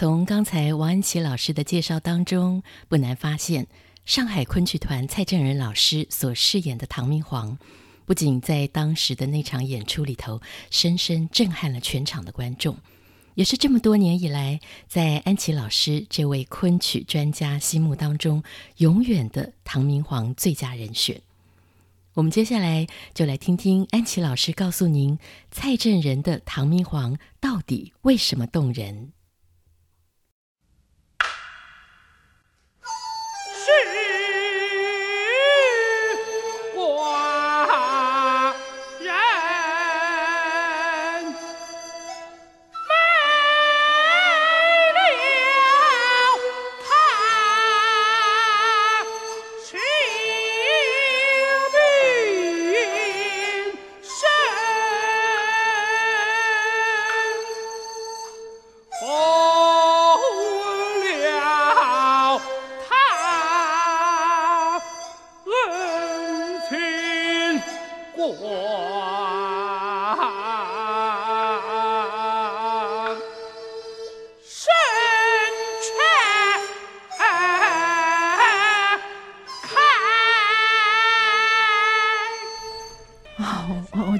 从刚才王安琪老师的介绍当中，不难发现，上海昆曲团蔡振仁老师所饰演的唐明皇，不仅在当时的那场演出里头深深震撼了全场的观众，也是这么多年以来，在安琪老师这位昆曲专家心目当中，永远的唐明皇最佳人选。我们接下来就来听听安琪老师告诉您，蔡振仁的唐明皇到底为什么动人。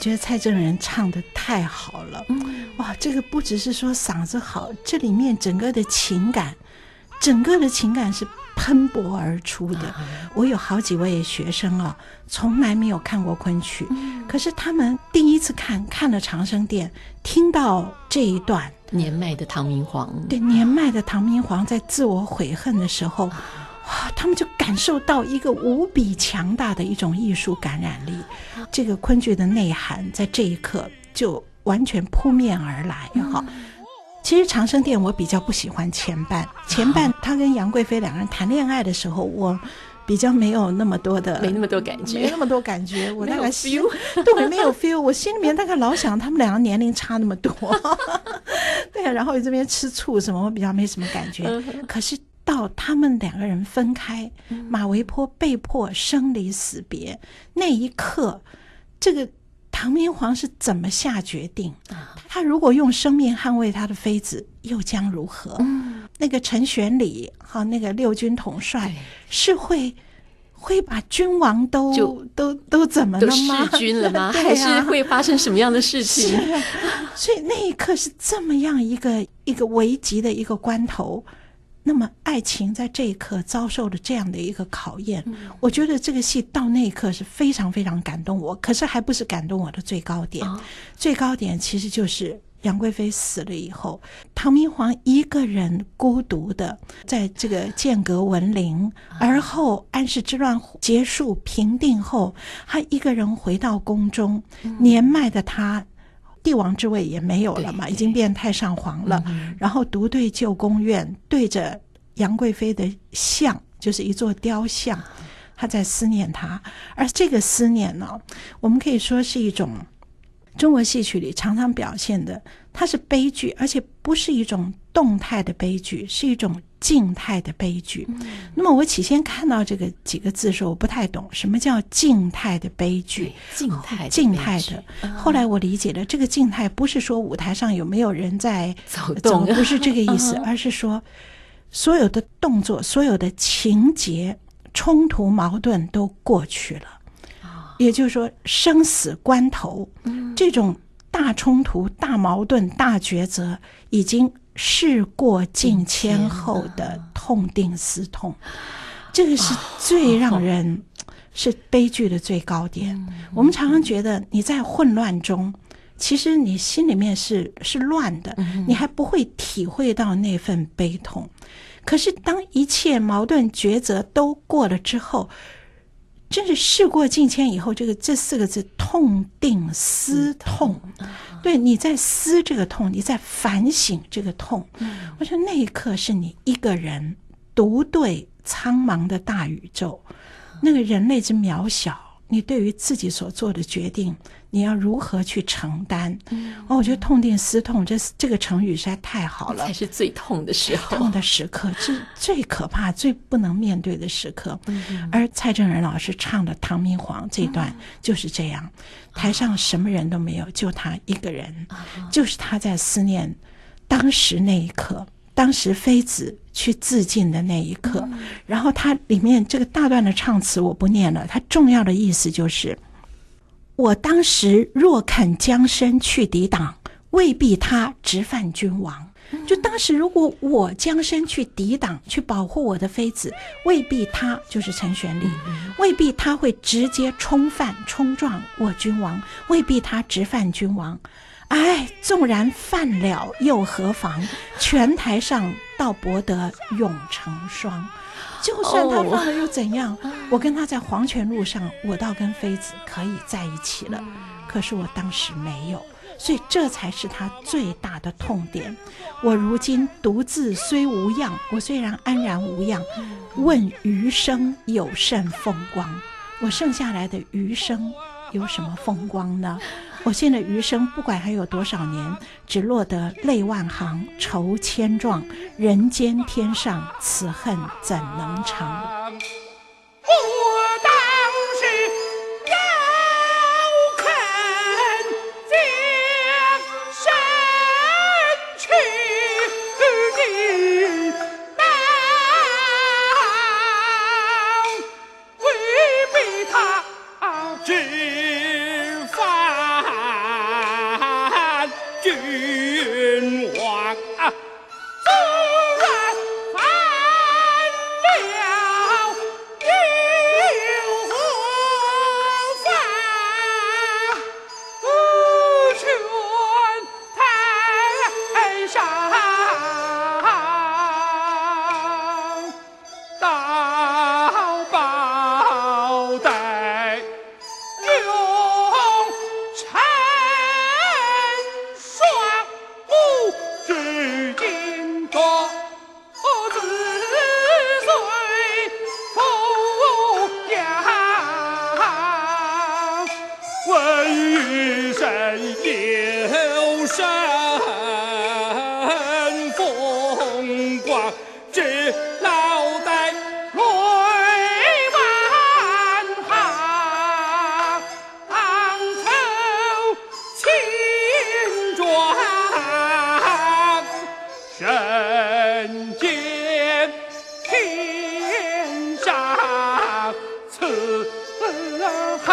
觉得蔡正仁唱的太好了，哇！这个不只是说嗓子好，这里面整个的情感，整个的情感是喷薄而出的。我有好几位学生啊，从来没有看过昆曲，可是他们第一次看，看了长生殿，听到这一段年迈的唐明皇，对，年迈的唐明皇在自我悔恨的时候。哇，他们就感受到一个无比强大的一种艺术感染力，这个昆剧的内涵在这一刻就完全扑面而来。哈，其实长生殿我比较不喜欢前半，前半他跟杨贵妃两个人谈恋爱的时候，我比较没有那么多的，没那么多感觉，没那么多感觉。我大概 feel，对，没有 feel。我心里面大概老想他们两个年龄差那么多，对啊，然后这边吃醋什么，我比较没什么感觉。可是。到他们两个人分开，马嵬坡被迫生离死别那一刻，这个唐明皇是怎么下决定？他如果用生命捍卫他的妃子，又将如何？那个陈玄礼和那个六军统帅是会会把君王都就都都怎么了吗？弑君了吗？还是会发生什么样的事情？所以那一刻是这么样一个一个危急的一个关头。那么，爱情在这一刻遭受了这样的一个考验，嗯、我觉得这个戏到那一刻是非常非常感动我。可是还不是感动我的最高点，哦、最高点其实就是杨贵妃死了以后，唐明皇一个人孤独的在这个剑阁闻铃，而后安史之乱结束平定后，他一个人回到宫中，嗯、年迈的他。帝王之位也没有了嘛，已经变太上皇了。然后独对旧宫院，对着杨贵妃的像，就是一座雕像，他在思念她。而这个思念呢，我们可以说是一种中国戏曲里常常表现的，它是悲剧，而且不是一种动态的悲剧，是一种。静态的悲剧。那么我起先看到这个几个字的时候，我不太懂什么叫静态的悲剧。静态，静态的。后来我理解了，这个静态不是说舞台上有没有人在走动，不是这个意思，而是说所有的动作、所有的情节、冲突、矛盾都过去了。也就是说，生死关头，这种大冲突、大矛盾、大抉择已经。事过境迁后的痛定思痛，这个是最让人是悲剧的最高点。我们常常觉得你在混乱中，其实你心里面是是乱的，你还不会体会到那份悲痛。可是当一切矛盾抉择都过了之后，真是事过境迁以后，这个这四个字“痛定思痛”，对，你在思这个痛，你在反省这个痛。我说那一刻是你一个人独对苍茫的大宇宙，那个人类之渺小。你对于自己所做的决定，你要如何去承担？嗯，哦，我觉得痛定思痛，这这个成语实在太好了。才是最痛的时候，痛的时刻，最最可怕、最不能面对的时刻。嗯，而蔡正仁老师唱的《唐明皇》这段就是这样，台上什么人都没有，就他一个人，就是他在思念当时那一刻。当时妃子去自尽的那一刻。然后他里面这个大段的唱词我不念了，它重要的意思就是：我当时若肯将身去抵挡，未必他直犯君王。就当时，如果我将身去抵挡、去保护我的妃子，未必他就是陈玄礼，未必他会直接冲犯、冲撞我君王，未必他直犯君王。哎，纵然犯了又何妨？拳台上倒博得永成双。就算他放了又怎样？我跟他在黄泉路上，我倒跟妃子可以在一起了。可是我当时没有。所以这才是他最大的痛点。我如今独自虽无恙，我虽然安然无恙，问余生有甚风光？我剩下来的余生有什么风光呢？我现在余生不管还有多少年，只落得泪万行，愁千状，人间天上，此恨怎能长？留神风光，只劳得泪满行愁千转，人间天上此恨。